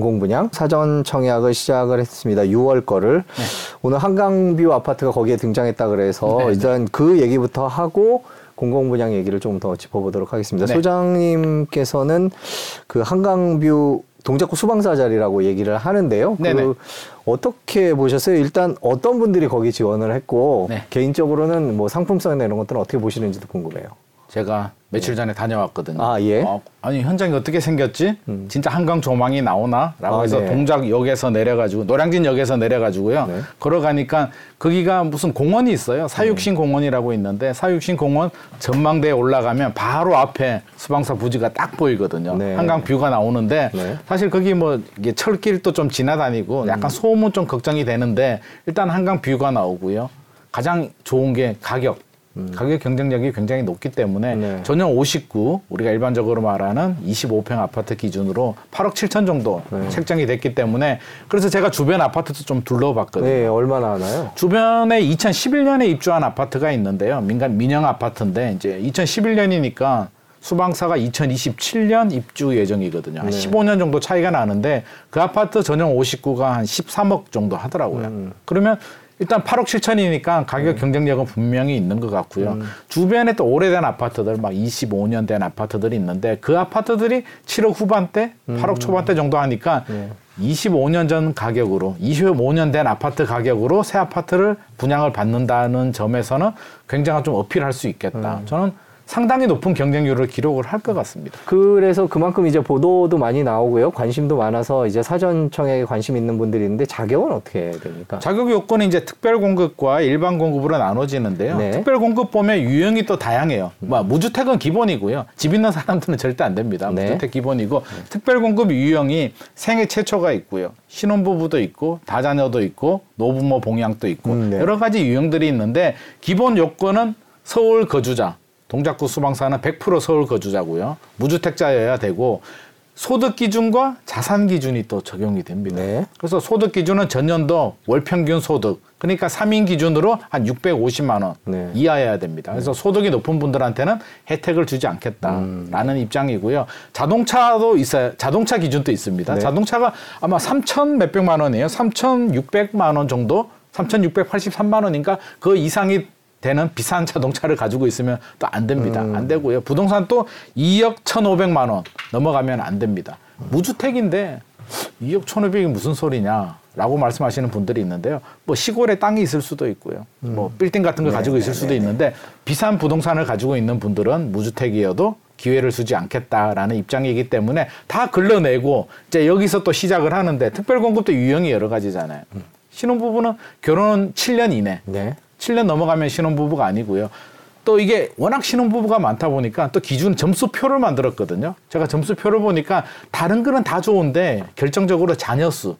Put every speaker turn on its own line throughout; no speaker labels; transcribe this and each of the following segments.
공공분양 사전 청약을 시작을 했습니다. 6월 거를 네. 오늘 한강뷰 아파트가 거기에 등장했다 그래서 네, 네. 일단 그 얘기부터 하고 공공분양 얘기를 좀 더 짚어보도록 하겠습니다. 네. 소장님께서는 그 한강뷰 동작구 수방사 자리라고 얘기를 하는데요. 네네. 그 어떻게 보셨어요? 일단 어떤 분들이 거기 지원을 했고 네. 개인적으로는 뭐 상품성이나 이런 것들은 어떻게 보시는지도 궁금해요.
제가 며칠 네. 전에 다녀왔거든요.
아, 예.
어, 아니, 현장이 어떻게 생겼지? 음. 진짜 한강 조망이 나오나? 라고 아, 해서 네. 동작역에서 내려가지고, 노량진역에서 내려가지고요. 네. 걸어가니까 거기가 무슨 공원이 있어요. 사육신 음. 공원이라고 있는데, 사육신 공원 전망대에 올라가면 바로 앞에 수방사 부지가 딱 보이거든요. 네. 한강 뷰가 나오는데, 네. 사실 거기 뭐, 이게 철길도 좀 지나다니고, 약간 음. 소음은 좀 걱정이 되는데, 일단 한강 뷰가 나오고요. 가장 좋은 게 가격. 음. 가격 경쟁력이 굉장히 높기 때문에 네. 전용 59 우리가 일반적으로 말하는 25평 아파트 기준으로 8억 7천 정도 네. 책정이 됐기 때문에 그래서 제가 주변 아파트도 좀 둘러봤거든요.
네, 얼마나 하나요?
주변에 2011년에 입주한 아파트가 있는데요. 민간 민영 아파트인데 이제 2011년이니까 수방사가 2027년 입주 예정이거든요. 한 15년 정도 차이가 나는데 그 아파트 전용 59가 한 13억 정도 하더라고요. 음. 그러면 일단 8억 7천이니까 가격 음. 경쟁력은 분명히 있는 것 같고요. 음. 주변에 또 오래된 아파트들 막 25년 된 아파트들이 있는데 그 아파트들이 7억 후반대, 8억 음. 초반대 정도 하니까 네. 25년 전 가격으로 25년 된 아파트 가격으로 새 아파트를 분양을 받는다는 점에서는 굉장히 좀 어필할 수 있겠다. 음. 저는 상당히 높은 경쟁률을 기록을 할 것 같습니다.
그래서 그만큼 이제 보도도 많이 나오고요. 관심도 많아서 이제 사전청에 관심 있는 분들이 있는데 자격은 어떻게 됩니까?
자격 요건은 이제 특별 공급과 일반 공급으로 나눠지는데요. 네. 특별 공급 보면 유형이 또 다양해요. 뭐 무주택은 기본이고요. 집 있는 사람들은 절대 안 됩니다. 네. 무주택 기본이고 네. 특별 공급 유형이 생애 최초가 있고요. 신혼부부도 있고 다자녀도 있고 노부모 봉양도 있고 음, 네. 여러 가지 유형들이 있는데 기본 요건은 서울 거주자 동작구 수방사는 100% 서울 거주자고요. 무주택자여야 되고 소득 기준과 자산 기준이 또 적용이 됩니다. 네. 그래서 소득 기준은 전년도 월 평균 소득 그러니까 3인 기준으로 한 650만 원 네. 이하여야 됩니다. 그래서 네. 소득이 높은 분들한테는 혜택을 주지 않겠다라는 음. 입장이고요. 자동차도 있어요. 자동차 기준도 있습니다. 네. 자동차가 아마 3천 몇백만 원이에요. 3,600만 원 정도 3,683만 원인가 그 이상이 되는 비싼 자동차를 가지고 있으면 또 안 됩니다. 음. 안 되고요. 부동산 또 2억 1,500만 원 넘어가면 안 됩니다. 무주택인데 2억 1,500이 무슨 소리냐? 라고 말씀하시는 분들이 있는데요. 뭐 시골에 땅이 있을 수도 있고요. 뭐 음. 뭐 빌딩 같은 걸 네, 가지고 있을 네, 수도 네, 있는데 비싼 부동산을 가지고 있는 분들은 무주택이어도 기회를 주지 않겠다라는 입장이기 때문에 다 글러내고 이제 여기서 또 시작을 하는데 특별 공급도 유형이 여러 가지잖아요. 음. 신혼부부는 결혼 7년 이내 네. 7년 넘어가면 신혼부부가 아니고요. 또 이게 워낙 신혼부부가 많다 보니까 또 기준 점수표를 만들었거든요. 제가 점수표를 보니까 다른 거는 다 좋은데 결정적으로 자녀 수,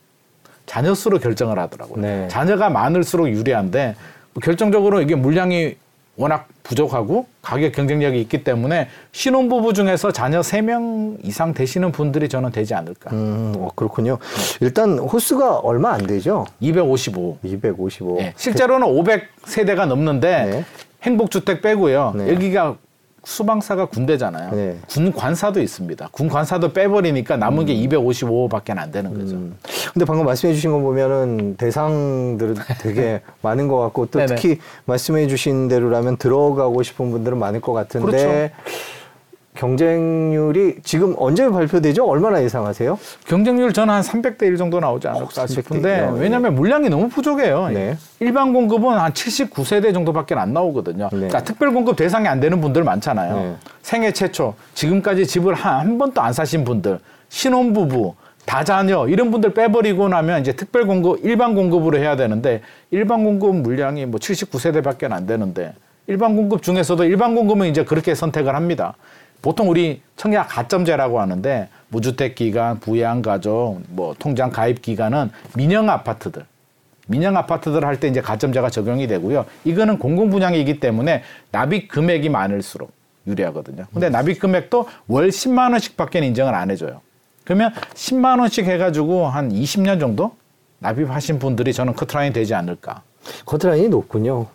자녀 수로 결정을 하더라고요. 네. 자녀가 많을수록 유리한데 뭐 결정적으로 이게 물량이 워낙 부족하고 가격 경쟁력이 있기 때문에 신혼부부 중에서 자녀 3명 이상 되시는 분들이 저는 되지 않을까.
음, 어, 그렇군요. 일단 호수가 얼마 안 되죠?
255.
255. 네.
실제로는 500세대가 넘는데 네. 행복주택 빼고요. 네. 여기가 수방사가 군대잖아요. 네. 군 관사도 있습니다. 군 관사도 빼버리니까 남은 음. 게 255밖에 안 되는 거죠. 음.
근데 방금 말씀해 주신 거 보면은 대상들은 되게 많은 것 같고 또 특히 말씀해 주신 대로라면 들어가고 싶은 분들은 많을 것 같은데 그렇죠. 경쟁률이 지금 언제 발표되죠? 얼마나 예상하세요?
경쟁률 저는 한 300대 1 정도 나오지 않을까 어, 싶은데 왜냐하면 물량이 너무 부족해요. 네. 일반 공급은 한 79세대 정도밖에 안 나오거든요. 네. 자, 특별 공급 대상이 안 되는 분들 많잖아요. 네. 생애 최초 지금까지 집을 한, 한 번도 안 사신 분들, 신혼부부, 다자녀 이런 분들 빼버리고 나면 이제 특별 공급 일반 공급으로 해야 되는데 일반 공급 물량이 뭐 79세대밖에 안 되는데 일반 공급 중에서도 일반 공급은 이제 그렇게 선택을 합니다. 보통 우리 청약 가점제라고 하는데 무주택 기간, 부양 가족, 뭐 통장 가입 기간은 민영 아파트들 민영 아파트들 할 때 이제 가점제가 적용이 되고요. 이거는 공공 분양이기 때문에 납입 금액이 많을수록 유리하거든요. 근데 납입 금액도 월 10만 원씩밖에 인정을 안 해줘요. 그러면 10만 원씩 해가지고 한 20년 정도 납입하신 분들이 저는 커트라인이 되지 않을까.
커트라인이 높군요.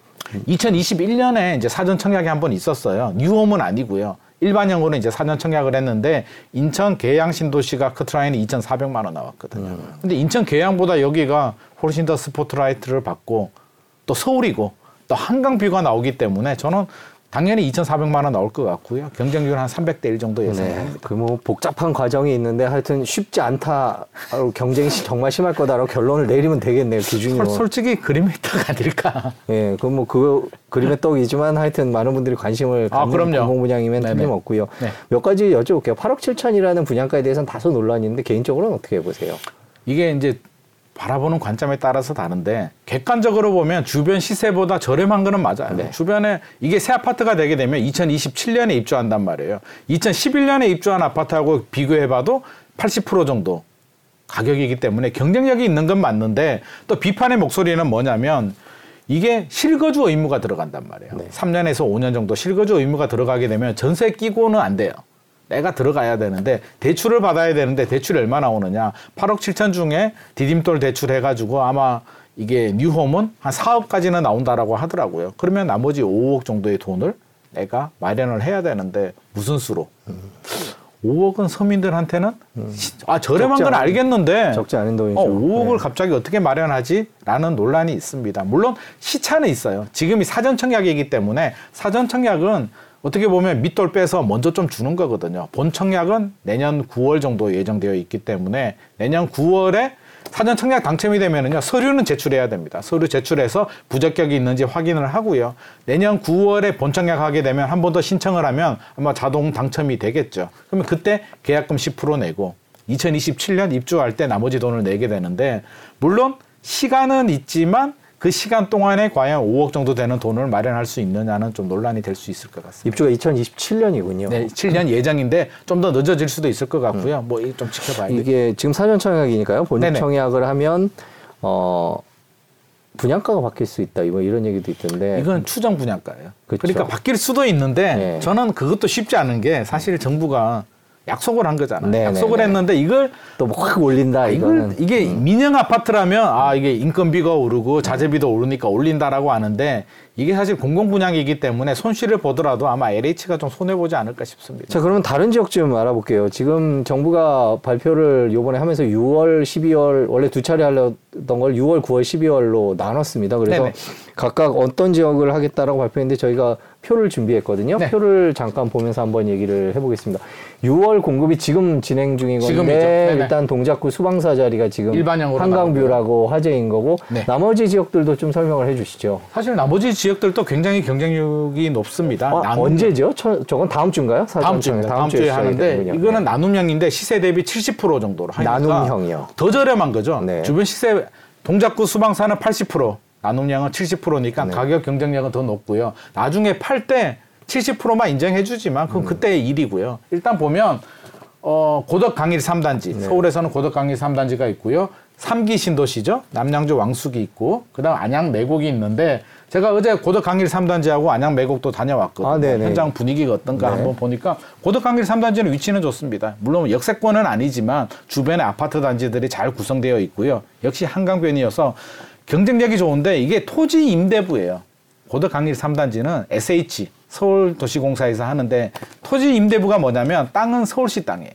2021년에 이제 사전 청약이 한 번 있었어요. 뉴홈은 아니고요. 일반형으로 이제 사전 청약을 했는데 인천 계양 신도시가 커트라인이 2,400만 원 나왔거든요. 음. 근데 인천 계양보다 여기가 훨씬 더 스포트라이트를 받고 또 서울이고 또 한강 뷰가 나오기 때문에 저는 당연히 2,400만 원 나올 것 같고요. 경쟁률 한 300대 1 정도 예상합니다. 네.
그뭐 복잡한 과정이 있는데 하여튼 쉽지 않다. 경쟁이 정말 심할 거다라고 결론을 내리면 되겠네요. 기준이. 솔,
솔직히 그림의 떡 아닐까.
예, 그뭐그 그림의 떡이지만 하여튼 많은 분들이 관심을
아, 갖는
아, 공공 분양이면 틀림없고요. 네. 몇 가지 여쭤볼게요. 8억 7천이라는 분양가에 대해서는 다소 논란이 있는데 개인적으로는 어떻게 보세요?
이게 이제 바라보는 관점에 따라서 다른데 객관적으로 보면 주변 시세보다 저렴한 거는 맞아요. 네. 주변에 이게 새 아파트가 되게 되면 2027년에 입주한단 말이에요. 2011년에 입주한 아파트하고 비교해봐도 80% 정도 가격이기 때문에 경쟁력이 있는 건 맞는데 또 비판의 목소리는 뭐냐면 이게 실거주 의무가 들어간단 말이에요. 네. 3년에서 5년 정도 실거주 의무가 들어가게 되면 전세 끼고는 안 돼요. 내가 들어가야 되는데 대출을 받아야 되는데 대출이 얼마 나 오느냐 8억 7천 중에 디딤돌 대출 해가지고 아마 이게 뉴홈은 한 4억까지는 나온다라고 하더라고요. 그러면 나머지 5억 정도의 돈을 내가 마련을 해야 되는데 무슨 수로? 음. 5억은 서민들한테는 음. 아 저렴한 건 알겠는데
적지 않은 돈이죠.
어, 5억을 네. 갑자기 어떻게 마련하지?라는 논란이 있습니다. 물론 시차는 있어요. 지금이 사전 청약이기 때문에 사전 청약은 어떻게 보면 밑돌 빼서 먼저 좀 주는 거거든요. 본 청약은 내년 9월 정도 예정되어 있기 때문에 내년 9월에 사전 청약 당첨이 되면은요 서류는 제출해야 됩니다. 서류 제출해서 부적격이 있는지 확인을 하고요. 내년 9월에 본 청약 하게 되면 한 번 더 신청을 하면 아마 자동 당첨이 되겠죠. 그러면 그때 계약금 10% 내고 2027년 입주할 때 나머지 돈을 내게 되는데 물론 시간은 있지만 그 시간 동안에 과연 5억 정도 되는 돈을 마련할 수 있느냐는 좀 논란이 될 수 있을 것 같습니다.
입주가 2027년이군요.
네, 7년 예정인데 좀 더 늦어질 수도 있을 것 같고요. 음. 뭐좀 지켜봐야
이게 지금 사전 청약이니까요. 본 청약을 하면 어 분양가가 바뀔 수 있다. 이거 이런 얘기도 있던데.
이건 추정 분양가예요. 그렇죠. 그러니까 바뀔 수도 있는데 네. 저는 그것도 쉽지 않은 게 사실 정부가 약속을 한 거잖아요. 네네네. 약속을 네, 네. 했는데 이걸
또확 올린다.
이걸 이게 음. 민영 아파트라면 아 이게 인건비가 오르고 자재비도 오르니까 올린다라고 하는데 이게 사실 공공 분양이기 때문에 손실을 보더라도 아마 LH가 좀 손해 보지 않을까 싶습니다.
자 그러면 다른 지역 좀 알아볼게요. 지금 정부가 발표를 요번에 하면서 6월, 12월 원래 두 차례 하려던 걸 6월, 9월, 12월로 나눴습니다. 그래서 네네. 각각 어떤 지역을 하겠다라고 발표했는데 저희가 표를 준비했거든요. 네. 표를 잠깐 보면서 한번 얘기를 해보겠습니다. 6월 공급이 지금 진행 중인 건데 일단 동작구 수방사 자리가 지금 한강뷰라고 화제인 거고 네. 나머지 지역들도 좀 설명을 해주시죠.
사실 나머지 지역들도 굉장히 경쟁력이 높습니다.
아, 나눔... 언제죠? 저, 저건 다음 주인가요?
다음 주입니다. 다음, 다음 주에, 하는데 되는군요. 이거는 네. 나눔형인데 시세 대비 70% 정도로
하니까 나눔형이요.
더 저렴한 거죠. 네. 주변 시세 동작구 수방사는 80%, 나눔량은 70%니까 네. 가격 경쟁력은 더 높고요. 나중에 팔 때 70%만 인정해 주지만 그건 음. 그때의 일이고요. 일단 보면 어, 고덕 강일 3단지. 네. 서울에서는 고덕 강일 3단지가 있고요. 3기 신도시죠. 남양주 왕숙이 있고 그다음 안양 내곡이 있는데 제가 어제 고덕 강일 3단지하고 안양 매곡도 다녀왔거든요. 아, 현장 분위기가 어떤가 네. 한번 보니까 고덕 강일 3단지는 위치는 좋습니다. 물론 역세권은 아니지만 주변에 아파트 단지들이 잘 구성되어 있고요. 역시 한강변이어서 경쟁력이 좋은데 이게 토지 임대부예요. 고덕 강일 3단지는 SH 서울도시공사에서 하는데 토지 임대부가 뭐냐면 땅은 서울시 땅이에요.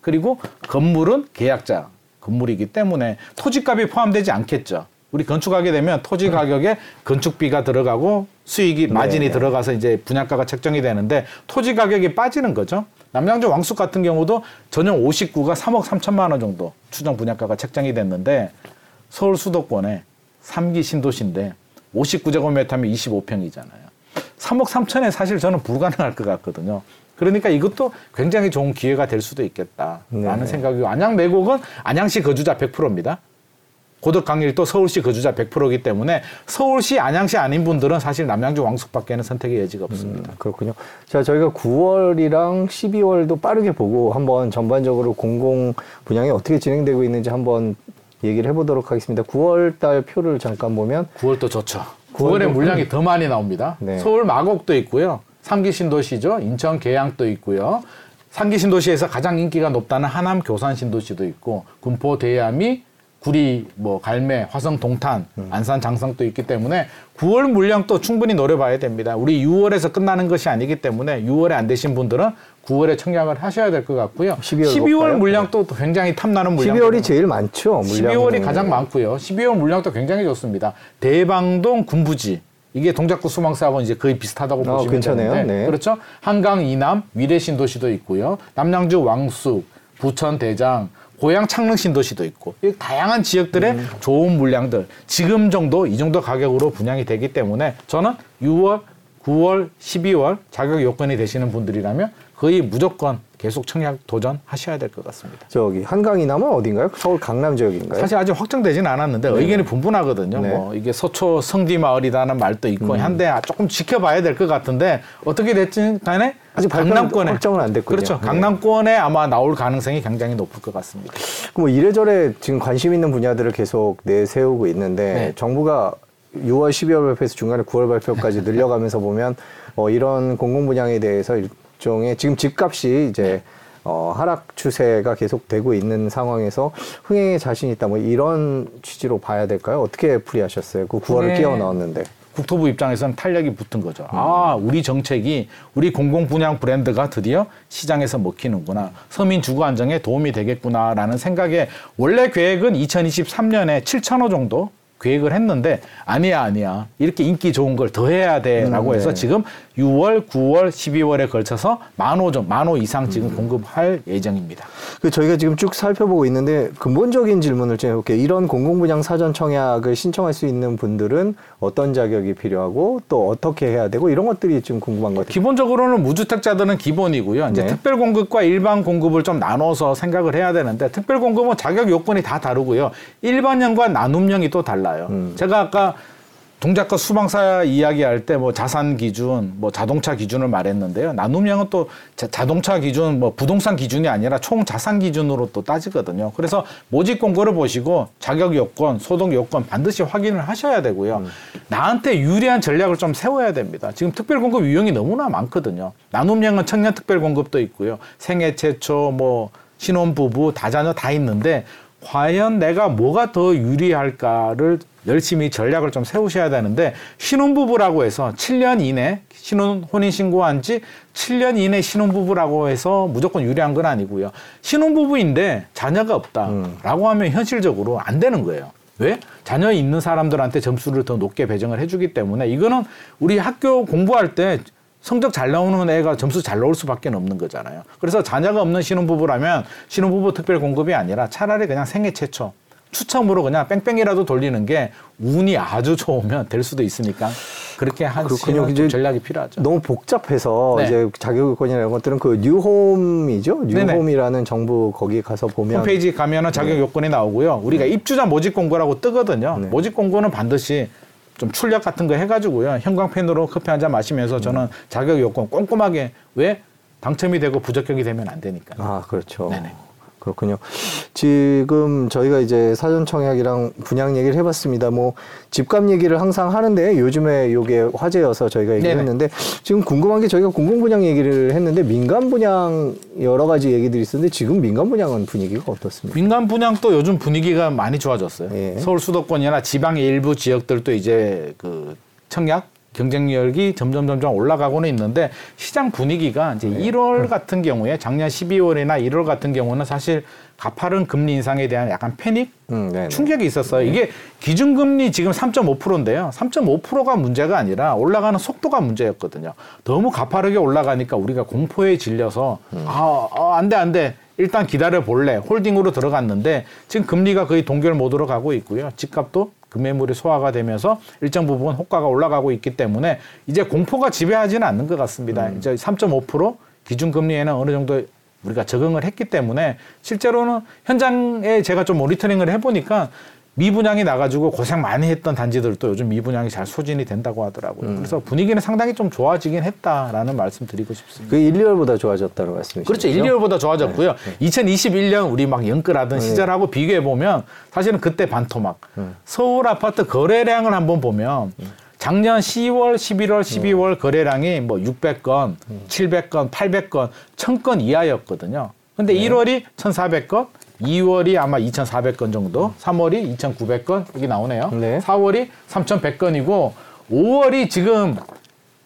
그리고 건물은 계약자 건물이기 때문에 토지값이 포함되지 않겠죠. 우리 건축하게 되면 토지 가격에 건축비가 들어가고 수익이 네. 마진이 네. 들어가서 이제 분양가가 책정이 되는데 토지 가격이 빠지는 거죠. 남양주 왕숙 같은 경우도 전용 59가 3억 3천만 원 정도 추정 분양가가 책정이 됐는데 서울 수도권에 3기 신도시인데 59제곱미터면 25평이잖아요. 3억 3천에 사실 저는 불가능할 것 같거든요. 그러니까 이것도 굉장히 좋은 기회가 될 수도 있겠다라는 네. 생각이고 안양 매곡은 안양시 거주자 100%입니다. 고덕 강일도 서울시 거주자 100%이기 때문에 서울시 안양시 아닌 분들은 사실 남양주 왕숙밖에는 선택의 여지가 없습니다.
음, 그렇군요. 자, 저희가 9월이랑 12월도 빠르게 보고 한번 전반적으로 공공 분양이 어떻게 진행되고 있는지 한번 얘기를 해보도록 하겠습니다. 9월 달 표를 잠깐 보면
9월도 좋죠. 9월에 물량이 더 많이 나옵니다. 네. 서울 마곡도 있고요. 삼기 신도시죠. 인천 계양도 있고요. 삼기 신도시에서 가장 인기가 높다는 하남 교산 신도시도 있고 군포 대야미 구리, 뭐 갈매, 화성, 동탄, 음. 안산, 장성도 있기 때문에 9월 물량도 충분히 노려봐야 됩니다. 우리 6월에서 끝나는 것이 아니기 때문에 6월에 안 되신 분들은 9월에 청약을 하셔야 될 것 같고요. 12월, 12월 물량도 네. 굉장히 탐나는 물량.
12월이 제일 많죠.
물량 12월이 가장 많고요. 12월 물량도 굉장히 좋습니다. 대방동 군부지 이게 동작구 수망사하고 이제 거의 비슷하다고 어, 보시면 괜찮네요. 되는데 네. 그렇죠. 한강 이남 위례 신도시도 있고요. 남양주 왕숙, 부천 대장, 고향 창릉 신도시도 있고 다양한 지역들의 음. 좋은 물량들 지금 정도 이 정도 가격으로 분양이 되기 때문에 저는 6월, 9월, 12월 자격 요건이 되시는 분들이라면 거의 무조건 계속 청약 도전하셔야 될 것 같습니다.
저기 한강이나면 어딘가요? 서울 강남 지역인가요?
사실 아직 확정되지는 않았는데 네. 의견이 분분하거든요. 네. 뭐 이게 서초 성지 마을이라는 말도 있고 음. 한데 조금 지켜봐야 될 것 같은데 어떻게 됐든 간에 아직 강남권에
확정은 안 됐군요.
그렇죠. 네. 강남권에 아마 나올 가능성이 굉장히 높을 것 같습니다.
뭐 이래저래 지금 관심 있는 분야들을 계속 내세우고 있는데 네. 정부가 6월, 12월 발표에서 중간에 9월 발표까지 늘려가면서 보면 어, 이런 공공 분양에 대해서 일종의 지금 집값이 이제 어, 하락 추세가 계속되고 있는 상황에서 흥행에 자신 있다 뭐 이런 취지로 봐야 될까요? 어떻게 풀이하셨어요? 그 9월을 네. 끼워 넣었는데.
국토부 입장에서는 탄력이 붙은 거죠. 음. 아, 우리 정책이 우리 공공 분양 브랜드가 드디어 시장에서 먹히는구나. 서민 주거 안정에 도움이 되겠구나라는 생각에 원래 계획은 2023년에 7천호 정도 계획을 했는데 아니야 아니야 이렇게 인기 좋은 걸 더 해야 돼라고 음, 해서 네. 지금 6월, 9월, 12월에 걸쳐서 만호 좀 만호 이상 지금 음. 공급할 예정입니다.
그 저희가 지금 쭉 살펴보고 있는데 근본적인 질문을 좀 해볼게요. 이런 공공분양 사전 청약을 신청할 수 있는 분들은 어떤 자격이 필요하고 또 어떻게 해야 되고 이런 것들이 좀 궁금한 것 같아요.
기본적으로는 무주택자들은 기본이고요. 이제 네. 특별 공급과 일반 공급을 좀 나눠서 생각을 해야 되는데 특별 공급은 자격 요건이 다 다르고요. 일반형과 나눔형이 또 달라요. 음. 제가 아까 동작과 수방사 이야기할 때 뭐 자산 기준, 뭐 자동차 기준을 말했는데요. 나눔형은 또 자, 동차 기준, 뭐 부동산 기준이 아니라 총 자산 기준으로 또 따지거든요. 그래서 모집 공고를 보시고 자격 요건, 소득 요건 반드시 확인을 하셔야 되고요. 음. 나한테 유리한 전략을 좀 세워야 됩니다. 지금 특별 공급 유형이 너무나 많거든요. 나눔형은 청년 특별 공급도 있고요. 생애 최초, 뭐 신혼부부, 다자녀 다 있는데 과연 내가 뭐가 더 유리할까를 열심히 전략을 좀 세우셔야 되는데 신혼부부라고 해서 7년 이내 신혼 혼인 신고한 지 7년 이내 신혼부부라고 해서 무조건 유리한 건 아니고요. 신혼부부인데 자녀가 없다라고 음. 하면 현실적으로 안 되는 거예요. 왜? 자녀 있는 사람들한테 점수를 더 높게 배정을 해주기 때문에 이거는 우리 학교 공부할 때 성적 잘 나오는 애가 점수 잘 나올 수밖에 없는 거잖아요. 그래서 자녀가 없는 신혼부부라면 신혼부부 특별 공급이 아니라 차라리 그냥 생애 최초 추첨으로 그냥 뺑뺑이라도 돌리는 게 운이 아주 좋으면 될 수도 있으니까 그렇게 하시는 전략이 필요하죠.
너무 복잡해서 네. 이제 자격요건이나 이런 것들은 그 뉴홈이죠. 뉴홈이라는 정부 거기 가서 보면
홈페이지 가면은 자격 네. 요건이 나오고요. 우리가 네. 입주자 모집 공고라고 뜨거든요. 네. 모집 공고는 반드시 좀 출력 같은 거 해가지고요. 형광펜으로 커피 한 잔 마시면서 저는 자격 요건 꼼꼼하게 왜 당첨이 되고 부적격이 되면 안 되니까.
아 그렇죠. 네네. 그렇군요. 지금 저희가 이제 사전 청약이랑 분양 얘기를 해봤습니다. 뭐 집값 얘기를 항상 하는데 요즘에 이게 화제여서 저희가 얘기를 했는데 지금 궁금한 게 저희가 공공 분양 얘기를 했는데 민간 분양 여러 가지 얘기들이 있었는데 지금 민간 분양은 분위기가 어떻습니까?
민간 분양도 요즘 분위기가 많이 좋아졌어요. 예. 서울 수도권이나 지방의 일부 지역들도 이제 그 청약 경쟁력이 점점 점점 올라가고는 있는데 시장 분위기가 이제 네. 1월 같은 경우에 작년 12월이나 1월 같은 경우는 사실 가파른 금리 인상에 대한 약간 패닉 음, 네, 네. 충격이 있었어요. 네. 이게 기준금리 지금 3.5%인데요. 3.5%가 문제가 아니라 올라가는 속도가 문제였거든요. 너무 가파르게 올라가니까 우리가 공포에 질려서 음. 아, 아, 안 돼, 안 돼. 일단 기다려 볼래. 홀딩으로 들어갔는데 지금 금리가 거의 동결 모드로 가고 있고요. 집값도 금매물이 소화가 되면서 일정 부분 호가가 올라가고 있기 때문에 이제 공포가 지배하지는 않는 것 같습니다. 음. 이제 3.5% 기준금리에는 어느 정도 우리가 적응을 했기 때문에 실제로는 현장에 제가 좀 모니터링을 해보니까 미분양이 나가지고 고생 많이 했던 단지들도 요즘 미분양이 잘 소진이 된다고 하더라고요. 음. 그래서 분위기는 상당히 좀 좋아지긴 했다라는 말씀 드리고 싶습니다.
그 1, 2월보다 좋아졌다는 말씀이시죠?
그렇죠. 1, 2월보다 좋아졌고요. 네. 네. 2021년 우리 막 연끌하던 네. 시절하고 비교해 보면 사실은 그때 반토막. 네. 서울 아파트 거래량을 한번 보면 네. 작년 10월, 11월, 12월 거래량이 뭐 600건, 음. 700건, 800건, 1000건 이하였거든요. 근데 네. 1월이 1,400건, 2월이 아마 2,400건 정도, 3월이 2,900건 여기 나오네요. 네. 4월이 3,100건이고 5월이 지금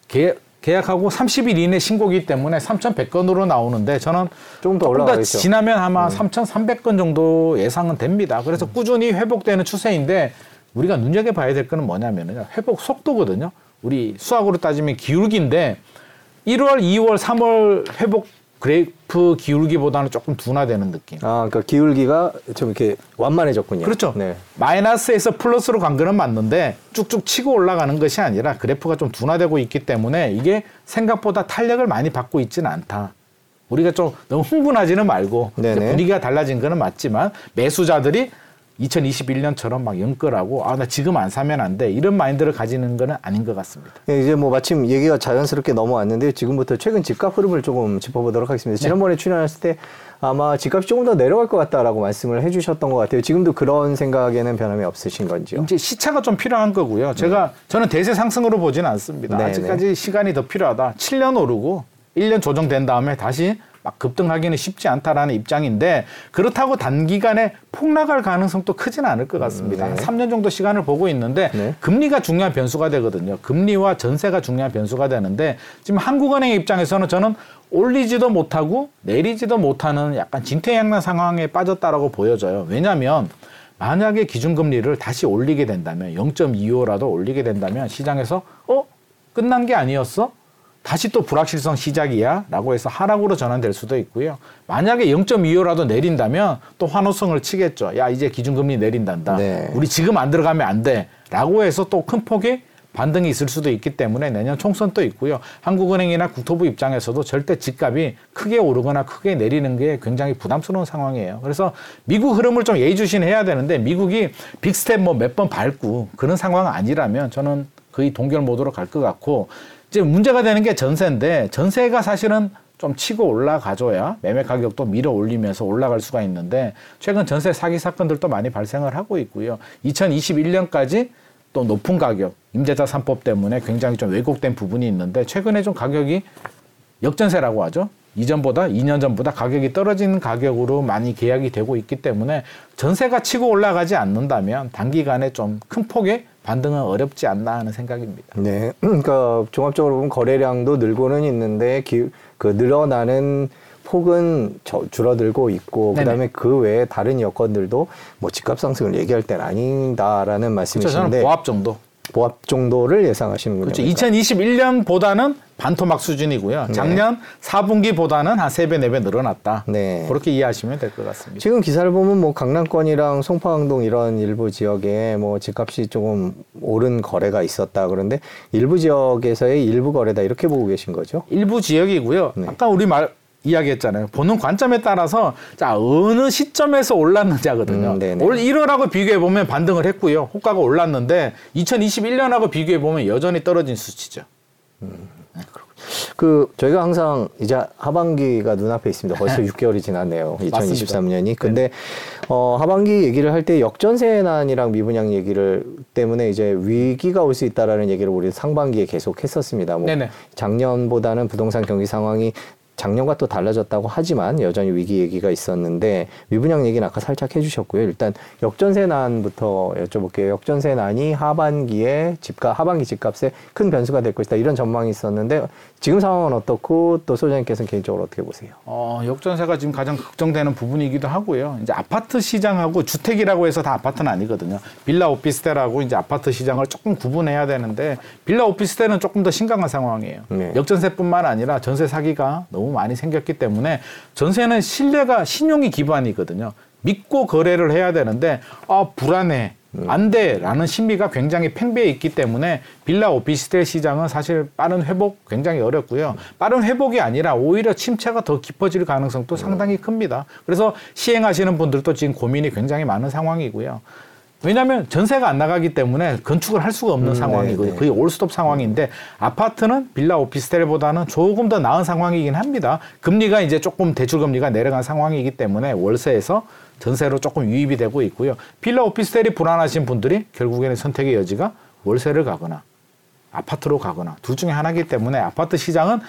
계, 계약하고 30일 이내 신고기 때문에 3,100건으로 나오는데 저는 좀더 올라가겠죠. 지나면 아마 음. 3,300건 정도 예상은 됩니다. 그래서 음. 꾸준히 회복되는 추세인데 우리가 눈여겨봐야 될 거는 뭐냐면요. 회복 속도거든요. 우리 수학으로 따지면 기울기인데 1월, 2월, 3월 회복 그래프 기울기보다는 조금 둔화되는 느낌.
아, 그러니까 기울기가 좀 이렇게 완만해졌군요.
그렇죠. 네. 마이너스에서 플러스로 간 거는 맞는데 쭉쭉 치고 올라가는 것이 아니라 그래프가 좀 둔화되고 있기 때문에 이게 생각보다 탄력을 많이 받고 있지는 않다. 우리가 좀 너무 흥분하지는 말고 분위기가 달라진 거는 맞지만 매수자들이 2021년처럼 막 연끌하고 아 나 지금 안 사면 안 돼 이런 마인드를 가지는 거는 아닌 것 같습니다.
네, 이제 뭐 마침 얘기가 자연스럽게 넘어왔는데 지금부터 최근 집값 흐름을 조금 짚어보도록 하겠습니다. 네. 지난번에 출연했을 때 아마 집값이 조금 더 내려갈 것 같다라고 말씀을 해주셨던 것 같아요. 지금도 그런 생각에는 변함이 없으신 건지요?
이제 시차가 좀 필요한 거고요. 제가 네. 저는 대세 상승으로 보지는 않습니다. 네, 아직까지 네. 시간이 더 필요하다. 7년 오르고 1년 조정된 다음에 다시 막 급등하기는 쉽지 않다라는 입장인데 그렇다고 단기간에 폭락할 가능성도 크지는 않을 것 같습니다. 음, 네. 한 3년 정도 시간을 보고 있는데 네. 금리가 중요한 변수가 되거든요. 금리와 전세가 중요한 변수가 되는데 지금 한국은행 입장에서는 저는 올리지도 못하고 내리지도 못하는 약간 진퇴양난 상황에 빠졌다라고 보여져요. 왜냐하면 만약에 기준금리를 다시 올리게 된다면 0.25라도 올리게 된다면 시장에서 어 끝난 게 아니었어? 다시 또 불확실성 시작이야 라고 해서 하락으로 전환될 수도 있고요. 만약에 0.25라도 내린다면 또 환호성을 치겠죠. 야, 이제 기준금리 내린단다. 네. 우리 지금 안 들어가면 안 돼. 라고 해서 또 큰 폭의 반등이 있을 수도 있기 때문에 내년 총선도 있고요. 한국은행이나 국토부 입장에서도 절대 집값이 크게 오르거나 크게 내리는 게 굉장히 부담스러운 상황이에요. 그래서 미국 흐름을 좀 예의주시해야 되는데 미국이 빅스텝 뭐 몇 번 밟고 그런 상황 아니라면 저는 거의 동결 모드로 갈 것 같고 이제 문제가 되는 게 전세인데 전세가 사실은 좀 치고 올라가줘야 매매 가격도 밀어 올리면서 올라갈 수가 있는데 최근 전세 사기 사건들도 많이 발생을 하고 있고요. 2021년까지 또 높은 가격, 임대차 3법 때문에 굉장히 좀 왜곡된 부분이 있는데 최근에 좀 가격이 역전세라고 하죠. 이전보다 2년 전보다 가격이 떨어지는 가격으로 많이 계약이 되고 있기 때문에 전세가 치고 올라가지 않는다면 단기간에 좀 큰 폭의 반등은 어렵지 않나 하는 생각입니다.
네. 그러니까 종합적으로 보면 거래량도 늘고는 있는데 기, 그 늘어나는 폭은 저, 줄어들고 있고 네네. 그다음에 그 외에 다른 여건들도 뭐 집값 상승을 얘기할 때는 아닌다라는 말씀이신데 그렇죠.
보합 정도.
보합 정도를 예상하시는군요.
그렇죠. 2021년보다는 반토막 수준이고요. 네. 작년 4분기보다는 한 3배, 4배 늘어났다. 네. 그렇게 이해하시면 될 것 같습니다.
지금 기사를 보면 뭐 강남권이랑 송파항동 이런 일부 지역에 뭐 집값이 조금 오른 거래가 있었다. 그런데 일부 지역에서의 일부 거래다. 이렇게 보고 계신 거죠?
일부 지역이고요. 네. 아까 우리 말, 이야기했잖아요. 보는 관점에 따라서 자 어느 시점에서 올랐는지 하거든요. 음, 올 1월하고 비교해 보면 반등을 했고요. 호가가 올랐는데 2021년하고 비교해 보면 여전히 떨어진 수치죠. 음.
그 저희가 항상 이제 하반기가 눈앞에 있습니다. 벌써 6개월이 지났네요. 2023년이. 근데 네. 어 하반기 얘기를 할 때 역전세난이랑 미분양 얘기를 때문에 이제 위기가 올 수 있다라는 얘기를 우리 상반기에 계속 했었습니다. 뭐 네네. 작년보다는 부동산 경기 상황이 작년과 또 달라졌다고 하지만 여전히 위기 얘기가 있었는데 미분양 얘기는 아까 살짝 해주셨고요. 일단 역전세난부터 여쭤볼게요. 역전세난이 하반기에 집값 하반기 집값에 큰 변수가 될 것이다 이런 전망이 있었는데 지금 상황은 어떻고 또 소장님께서는 개인적으로 어떻게 보세요?
어, 역전세가 지금 가장 걱정되는 부분이기도 하고요. 이제 아파트 시장하고 주택이라고 해서 다 아파트는 아니거든요. 빌라 오피스텔하고 이제 아파트 시장을 조금 구분해야 되는데 빌라 오피스텔은 조금 더 심각한 상황이에요. 네. 역전세뿐만 아니라 전세 사기가 너무 많이 생겼기 때문에 전세는 신뢰가 신용이 기반이거든요. 믿고 거래를 해야 되는데 아 불안해. 안 돼라는 심리가 굉장히 팽배해 있기 때문에 빌라 오피스텔 시장은 사실 빠른 회복 굉장히 어렵고요. 빠른 회복이 아니라 오히려 침체가 더 깊어질 가능성도 상당히 큽니다. 그래서 시행하시는 분들도 지금 고민이 굉장히 많은 상황이고요. 왜냐하면 전세가 안 나가기 때문에 건축을 할 수가 없는 음, 상황이고요. 네, 네. 거의 올스톱 상황인데 아파트는 빌라 오피스텔보다는 조금 더 나은 상황이긴 합니다. 금리가 이제 조금 대출 금리가 내려간 상황이기 때문에 월세에서 전세로 조금 유입이 되고 있고요. 빌라 오피스텔이 불안하신 분들이 결국에는 선택의 여지가 월세를 가거나 아파트로 가거나 둘 중에 하나이기 때문에 아파트 시장은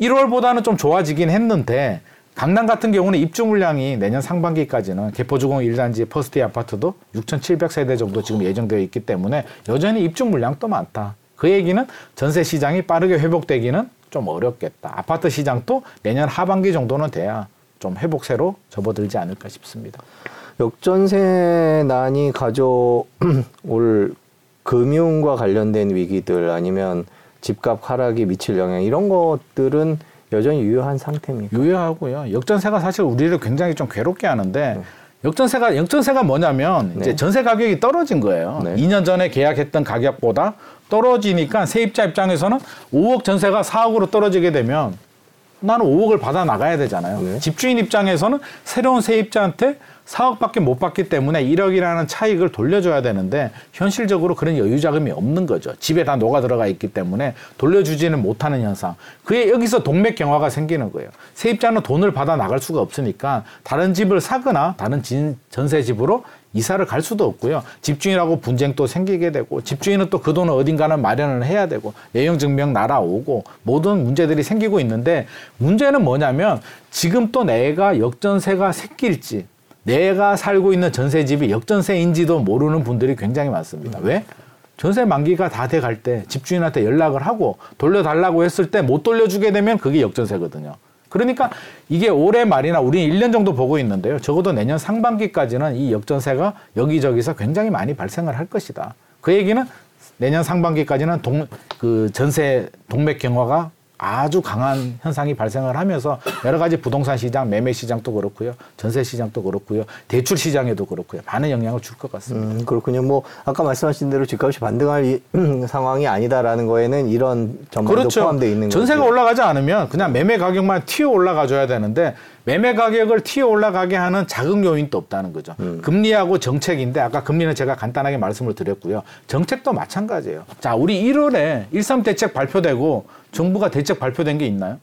1월보다는 좀 좋아지긴 했는데 강남 같은 경우는 입주 물량이 내년 상반기까지는 개포주공 1단지 퍼스티어 아파트도 6,700세대 정도 지금 예정되어 있기 때문에 여전히 입주 물량도 많다. 그 얘기는 전세 시장이 빠르게 회복되기는 좀 어렵겠다. 아파트 시장도 내년 하반기 정도는 돼야 좀 회복세로 접어들지 않을까 싶습니다.
역전세난이 가져올 금융과 관련된 위기들 아니면 집값 하락이 미칠 영향 이런 것들은 여전히 유효한 상태입니다.
유효하고요. 역전세가 사실 우리를 굉장히 좀 괴롭게 하는데 네. 역전세가 역전세가 뭐냐면 네. 이제 전세 가격이 떨어진 거예요. 네. 2년 전에 계약했던 가격보다 떨어지니까 세입자 입장에서는 5억 전세가 4억으로 떨어지게 되면 나는 5억을 받아 나가야 되잖아요. 네. 집주인 입장에서는 새로운 세입자한테 4억밖에 못 받기 때문에 1억이라는 차익을 돌려줘야 되는데 현실적으로 그런 여유 자금이 없는 거죠. 집에 다 녹아 들어가 있기 때문에 돌려주지는 못하는 현상. 그게 여기서 동맥 경화가 생기는 거예요. 세입자는 돈을 받아 나갈 수가 없으니까 다른 집을 사거나 다른 전세 집으로 이사를 갈 수도 없고요. 집주인하고 분쟁도 생기게 되고 집주인은 또 그 돈을 어딘가는 마련을 해야 되고 내용 증명 날아오고 모든 문제들이 생기고 있는데 문제는 뭐냐면 지금 또 내가 역전세가 생길지 내가 살고 있는 전세집이 역전세인지도 모르는 분들이 굉장히 많습니다. 왜? 전세 만기가 다 돼 갈 때 집주인한테 연락을 하고 돌려달라고 했을 때 못 돌려주게 되면 그게 역전세거든요. 그러니까 이게 올해 말이나 우리는 1년 정도 보고 있는데요. 적어도 내년 상반기까지는 이 역전세가 여기저기서 굉장히 많이 발생을 할 것이다. 그 얘기는 내년 상반기까지는 동, 그 전세 동맥 경화가 아주 강한 현상이 발생을 하면서 여러 가지 부동산 시장, 매매 시장도 그렇고요. 전세 시장도 그렇고요. 대출 시장에도 그렇고요. 많은 영향을 줄 것 같습니다.
음, 그렇군요. 뭐 아까 말씀하신 대로 집값이 반등할 이, 음, 상황이 아니다라는 거에는 이런 전망도 그렇죠. 포함되어 있는
거죠. 전세가 올라가지 않으면 그냥 매매 가격만 튀어 올라가 줘야 되는데 매매 가격을 튀어 올라가게 하는 자극 요인도 없다는 거죠. 음. 금리하고 정책인데 아까 금리는 제가 간단하게 말씀을 드렸고요. 정책도 마찬가지예요. 자, 우리 1월에 1.3 대책 발표되고 정부가 대책 발표된 게 있나요?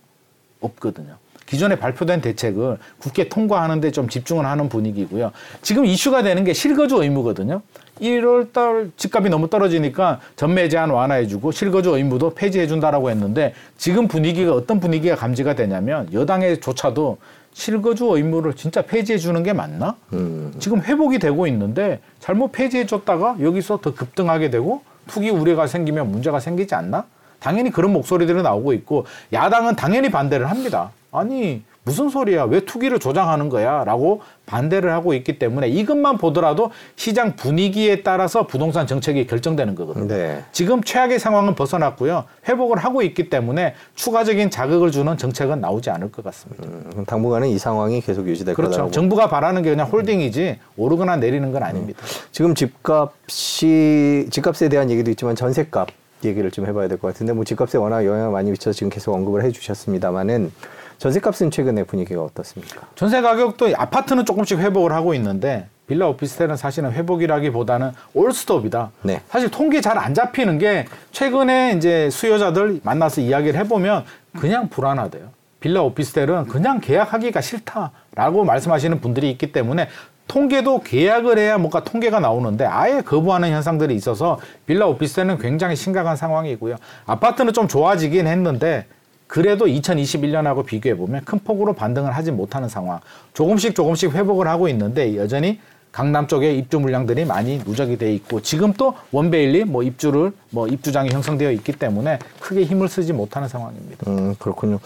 없거든요. 기존에 발표된 대책을 국회 통과하는데 좀 집중을 하는 분위기고요. 지금 이슈가 되는 게 실거주 의무거든요. 1월 달 집값이 너무 떨어지니까 전매 제한 완화해주고 실거주 의무도 폐지해준다라고 했는데 지금 분위기가 어떤 분위기가 감지가 되냐면 여당에조차도 실거주 의무를 진짜 폐지해 주는 게 맞나? 음. 지금 회복이 되고 있는데 잘못 폐지해 줬다가 여기서 더 급등하게 되고 투기 우려가 생기면 문제가 생기지 않나? 당연히 그런 목소리들이 나오고 있고 야당은 당연히 반대를 합니다. 아니 무슨 소리야? 왜 투기를 조장하는 거야? 라고 반대를 하고 있기 때문에 이것만 보더라도 시장 분위기에 따라서 부동산 정책이 결정되는 거거든요. 네. 지금 최악의 상황은 벗어났고요. 회복을 하고 있기 때문에 추가적인 자극을 주는 정책은 나오지 않을 것 같습니다.
음, 당분간은 이 상황이 계속 유지될
그렇죠.
거라고.
정부가 바라는 게 그냥 홀딩이지 오르거나 내리는 건 아닙니다. 음.
지금 집값이 집값에 대한 얘기도 있지만 전세값 얘기를 좀 해봐야 될 것 같은데 뭐 집값에 워낙 영향을 많이 미쳐서 지금 계속 언급을 해주셨습니다만은 전세값은 최근에 분위기가 어떻습니까?
전세 가격도 아파트는 조금씩 회복을 하고 있는데 빌라 오피스텔은 사실은 회복이라기보다는 올스톱이다. 네. 사실 통계 잘 안 잡히는 게 최근에 이제 수요자들 만나서 이야기를 해보면 그냥 불안하대요. 빌라 오피스텔은 그냥 계약하기가 싫다라고 말씀하시는 분들이 있기 때문에 통계도 계약을 해야 뭔가 통계가 나오는데 아예 거부하는 현상들이 있어서 빌라 오피스텔은 굉장히 심각한 상황이고요. 아파트는 좀 좋아지긴 했는데 그래도 2021년하고 비교해 보면 큰 폭으로 반등을 하지 못하는 상황. 조금씩 조금씩 회복을 하고 있는데 여전히 강남 쪽에 입주 물량들이 많이 누적이 돼 있고 지금 또 원베일리 뭐 입주를 뭐 입주장이 형성되어 있기 때문에 크게 힘을 쓰지 못하는 상황입니다.
음 그렇군요.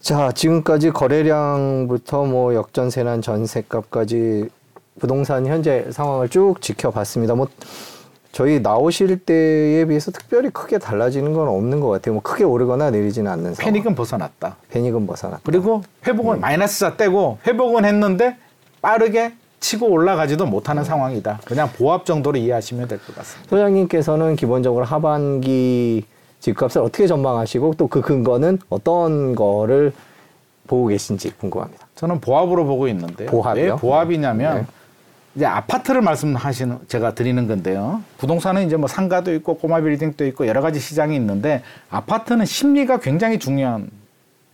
자, 지금까지 거래량부터 뭐 역전세난 전세값까지 부동산 현재 상황을 쭉 지켜봤습니다. 뭐 저희 나오실 때에 비해서 특별히 크게 달라지는 건 없는 것 같아요. 뭐 크게 오르거나 내리지는 않는
상황. 패닉은 벗어났다.
패닉은 벗어났다.
그리고 회복은 음. 마이너스자 떼고 회복은 했는데 빠르게 치고 올라가지도 못하는 음. 상황이다. 그냥 보합 정도로 이해하시면 될 것 같습니다.
소장님께서는 기본적으로 하반기 집값을 어떻게 전망하시고 또 그 근거는 어떤 거를 보고 계신지 궁금합니다.
저는 보합으로 보고 있는데요. 보합이요? 왜 보합이냐면 네. 이제 아파트를 말씀하시는 제가 드리는 건데요. 부동산은 이제 뭐 상가도 있고 꼬마 빌딩도 있고 여러 가지 시장이 있는데 아파트는 심리가 굉장히 중요한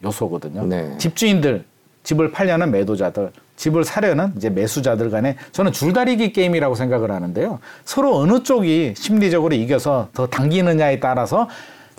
요소거든요. 네. 집주인들 집을 팔려는 매도자들 집을 사려는 이제 매수자들 간에 저는 줄다리기 게임이라고 생각을 하는데요. 서로 어느 쪽이 심리적으로 이겨서 더 당기느냐에 따라서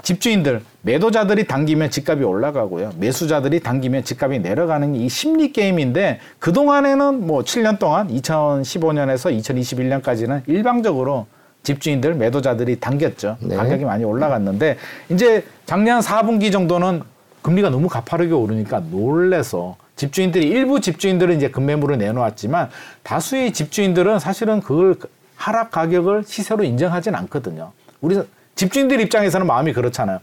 집주인들 매도자들이 당기면 집값이 올라가고요. 매수자들이 당기면 집값이 내려가는 이 심리 게임인데 그동안에는 뭐 7년 동안 2015년에서 2021년까지는 일방적으로 집주인들 매도자들이 당겼죠. 네. 가격이 많이 올라갔는데 이제 작년 4분기 정도는 금리가 너무 가파르게 오르니까 놀래서 집주인들이 일부 집주인들은 이제 급매물을 내놓았지만 다수의 집주인들은 사실은 그걸 하락 가격을 시세로 인정하진 않거든요. 우리 집주인들 입장에서는 마음이 그렇잖아요.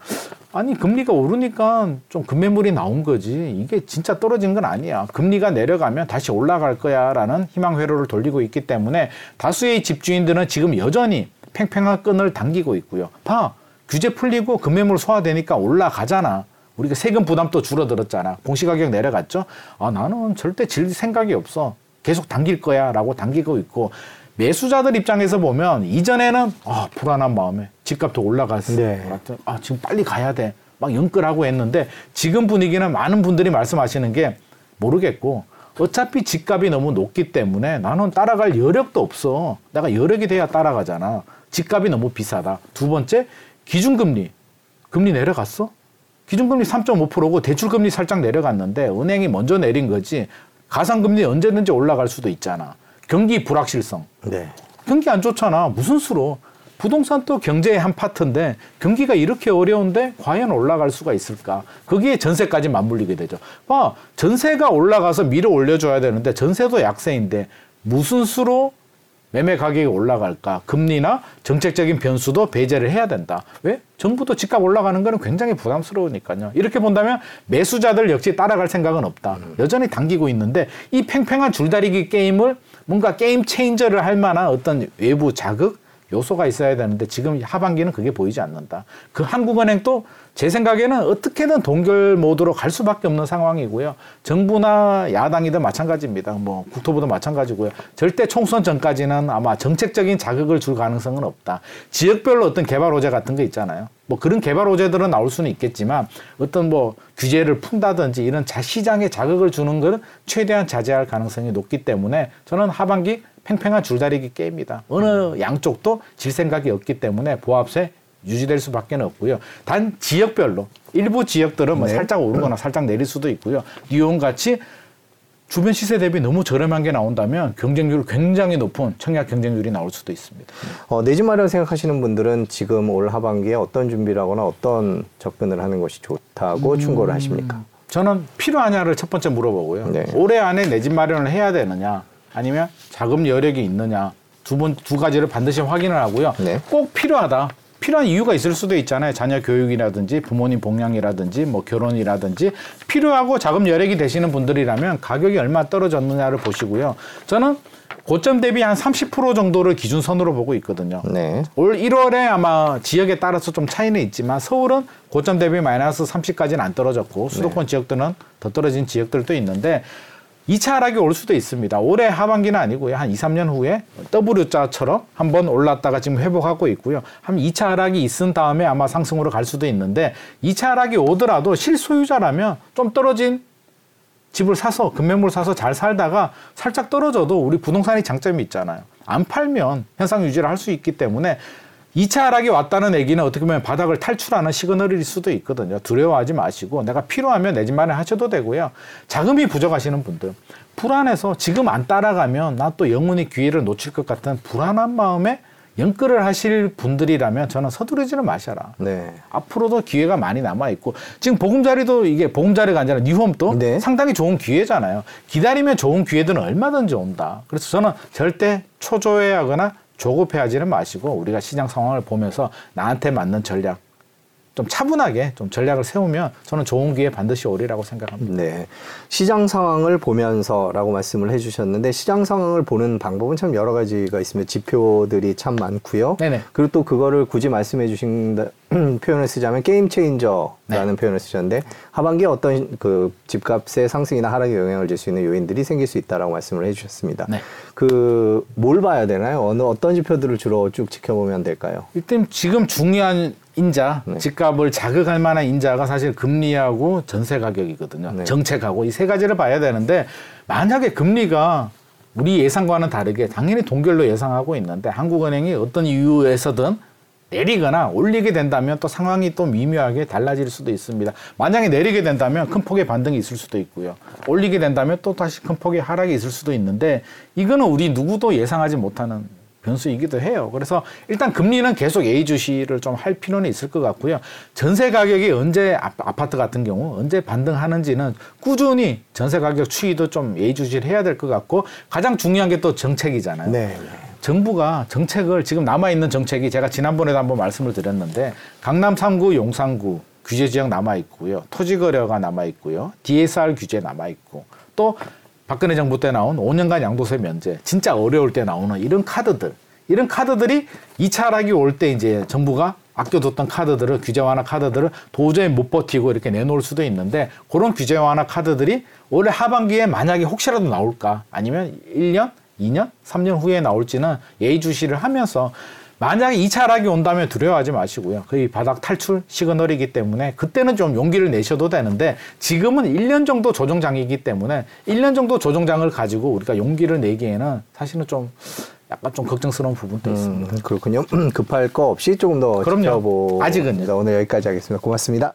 아니 금리가 오르니까 좀 급매물이 나온 거지 이게 진짜 떨어진 건 아니야. 금리가 내려가면 다시 올라갈 거야라는 희망 회로를 돌리고 있기 때문에 다수의 집주인들은 지금 여전히 팽팽한 끈을 당기고 있고요. 봐 규제 풀리고 급매물 소화되니까 올라가잖아. 우리가 세금 부담도 줄어들었잖아. 공시가격 내려갔죠. 아 나는 절대 질 생각이 없어. 계속 당길 거야라고 당기고 있고 매수자들 입장에서 보면 이전에는 아 불안한 마음에 집값도 올라갔어. 네. 아 지금 빨리 가야 돼. 막 연끌하고 했는데 지금 분위기는 많은 분들이 말씀하시는 게 모르겠고 어차피 집값이 너무 높기 때문에 나는 따라갈 여력도 없어. 내가 여력이 돼야 따라가잖아. 집값이 너무 비싸다. 두 번째 기준금리 금리 내려갔어? 기준금리 3.5%고 대출금리 살짝 내려갔는데 은행이 먼저 내린 거지. 가상금리 언제든지 올라갈 수도 있잖아. 경기 불확실성. 네. 경기 안 좋잖아. 무슨 수로. 부동산 또 경제의 한 파트인데 경기가 이렇게 어려운데 과연 올라갈 수가 있을까? 거기에 전세까지 맞물리게 되죠. 봐, 전세가 올라가서 밀어 올려줘야 되는데 전세도 약세인데 무슨 수로 매매 가격이 올라갈까? 금리나 정책적인 변수도 배제를 해야 된다. 왜? 정부도 집값 올라가는 거는 굉장히 부담스러우니까요. 이렇게 본다면 매수자들 역시 따라갈 생각은 없다. 여전히 당기고 있는데 이 팽팽한 줄다리기 게임을 뭔가 게임 체인저를 할 만한 어떤 외부 자극 요소가 있어야 되는데 지금 하반기는 그게 보이지 않는다. 그 한국은행도 제 생각에는 어떻게든 동결 모드로 갈 수밖에 없는 상황이고요. 정부나 야당이든 마찬가지입니다. 뭐 국토부도 마찬가지고요. 절대 총선 전까지는 아마 정책적인 자극을 줄 가능성은 없다. 지역별로 어떤 개발 호재 같은 거 있잖아요. 뭐 그런 개발 호재들은 나올 수는 있겠지만 어떤 뭐 규제를 푼다든지 이런 자 시장에 자극을 주는 것은 최대한 자제할 가능성이 높기 때문에 저는 하반기 팽팽한 줄다리기 게임이다. 어느 양쪽도 질 생각이 없기 때문에 보합세 유지될 수밖에 없고요. 단 지역별로 일부 지역들은 뭐 네. 살짝 오르거나 살짝 내릴 수도 있고요. 뉴욕 같이 주변 시세 대비 너무 저렴한 게 나온다면 경쟁률 굉장히 높은 청약 경쟁률이 나올 수도 있습니다.
어, 내 집 마련 생각하시는 분들은 지금 올 하반기에 어떤 준비를 하거나 어떤 접근을 하는 것이 좋다고 음, 충고를 하십니까?
저는 필요하냐를 첫 번째 물어보고요. 네. 올해 안에 내 집 마련을 해야 되느냐 아니면 자금 여력이 있느냐 두 번 두 가지를 반드시 확인을 하고요. 네. 꼭 필요하다. 필요한 이유가 있을 수도 있잖아요. 자녀 교육이라든지 부모님 복양이라든지 뭐 결혼이라든지 필요하고 자금 여력이 되시는 분들이라면 가격이 얼마 떨어졌느냐를 보시고요. 저는 고점 대비 한 30% 정도를 기준선으로 보고 있거든요. 네. 올 1월에 아마 지역에 따라서 좀 차이는 있지만 서울은 고점 대비 마이너스 30까지는 안 떨어졌고 수도권 네. 지역들은 더 떨어진 지역들도 있는데 2차 하락이 올 수도 있습니다. 올해 하반기는 아니고요. 한 2, 3년 후에 W자처럼 한번 올랐다가 지금 회복하고 있고요. 한 2차 하락이 있은 다음에 아마 상승으로 갈 수도 있는데 2차 하락이 오더라도 실소유자라면 좀 떨어진 집을 사서 금매물 사서 잘 살다가 살짝 떨어져도 우리 부동산이 장점이 있잖아요. 안 팔면 현상 유지를 할 수 있기 때문에 2차 하락이 왔다는 얘기는 어떻게 보면 바닥을 탈출하는 시그널일 수도 있거든요. 두려워하지 마시고 내가 필요하면 내 집만에 하셔도 되고요. 자금이 부족하시는 분들 불안해서 지금 안 따라가면 나 또 영원히 기회를 놓칠 것 같은 불안한 마음에 연끌을 하실 분들이라면 저는 서두르지는 마셔라. 네. 앞으로도 기회가 많이 남아 있고 지금 보금자리도 이게 보금자리가 아니라 뉴홈도 네. 상당히 좋은 기회잖아요. 기다리면 좋은 기회들은 얼마든지 온다. 그래서 저는 절대 초조해하거나 조급해하지는 마시고 우리가 시장 상황을 보면서 나한테 맞는 전략 좀 차분하게 좀 전략을 세우면 저는 좋은 기회 반드시 오리라고 생각합니다. 네.
시장 상황을 보면서라고 말씀을 해주셨는데 시장 상황을 보는 방법은 참 여러 가지가 있습니다. 지표들이 참 많고요. 네네. 그리고 또 그거를 굳이 말씀해 주신 표현을 쓰자면 게임 체인저라는 네. 표현을 쓰셨는데 하반기에 어떤 그 집값의 상승이나 하락에 영향을 줄 수 있는 요인들이 생길 수 있다라고 말씀을 해주셨습니다. 네. 그뭘 봐야 되나요? 어느 어떤 지표들을 주로 쭉 지켜보면 될까요?
일단 지금 중요한 인자, 네. 집값을 자극할 만한 인자가 사실 금리하고 전세 가격이거든요. 네. 정책하고 이 세 가지를 봐야 되는데 만약에 금리가 우리 예상과는 다르게 당연히 동결로 예상하고 있는데 한국은행이 어떤 이유에서든 내리거나 올리게 된다면 또 상황이 또 미묘하게 달라질 수도 있습니다. 만약에 내리게 된다면 큰 폭의 반등이 있을 수도 있고요. 올리게 된다면 또 다시 큰 폭의 하락이 있을 수도 있는데 이거는 우리 누구도 예상하지 못하는 변수이기도 해요. 그래서 일단 금리는 계속 예의주시를 좀 할 필요는 있을 것 같고요. 전세 가격이 언제 아파트 같은 경우 언제 반등하는지는 꾸준히 전세 가격 추이도 좀 예의주시를 해야 될 것 같고 가장 중요한 게 또 정책이잖아요. 네. 정부가 정책을 지금 남아 있는 정책이 제가 지난번에도 한번 말씀을 드렸는데 강남 3구, 용산구 규제 지역 남아 있고요. 토지 거래가 남아 있고요. DSR 규제 남아 있고 또 박근혜 정부 때 나온 5년간 양도세 면제, 진짜 어려울 때 나오는 이런 카드들, 이런 카드들이 2차 하락이 올 때 이제 정부가 아껴뒀던 카드들을 규제 완화 카드들을 도저히 못 버티고 이렇게 내놓을 수도 있는데 그런 규제 완화 카드들이 올해 하반기에 만약에 혹시라도 나올까 아니면 1년, 2년, 3년 후에 나올지는 예의주시를 하면서 만약에 2차 하락이 온다면 두려워하지 마시고요. 거의 바닥 탈출 시그널이기 때문에 그때는 좀 용기를 내셔도 되는데 지금은 1년 정도 조정장이기 때문에 1년 정도 조정장을 가지고 우리가 용기를 내기에는 사실은 좀 약간 좀 걱정스러운 부분도 음, 있습니다.
그렇군요. 급할 거 없이 조금 더
그럼요. 아직은
오늘 여기까지 하겠습니다. 고맙습니다.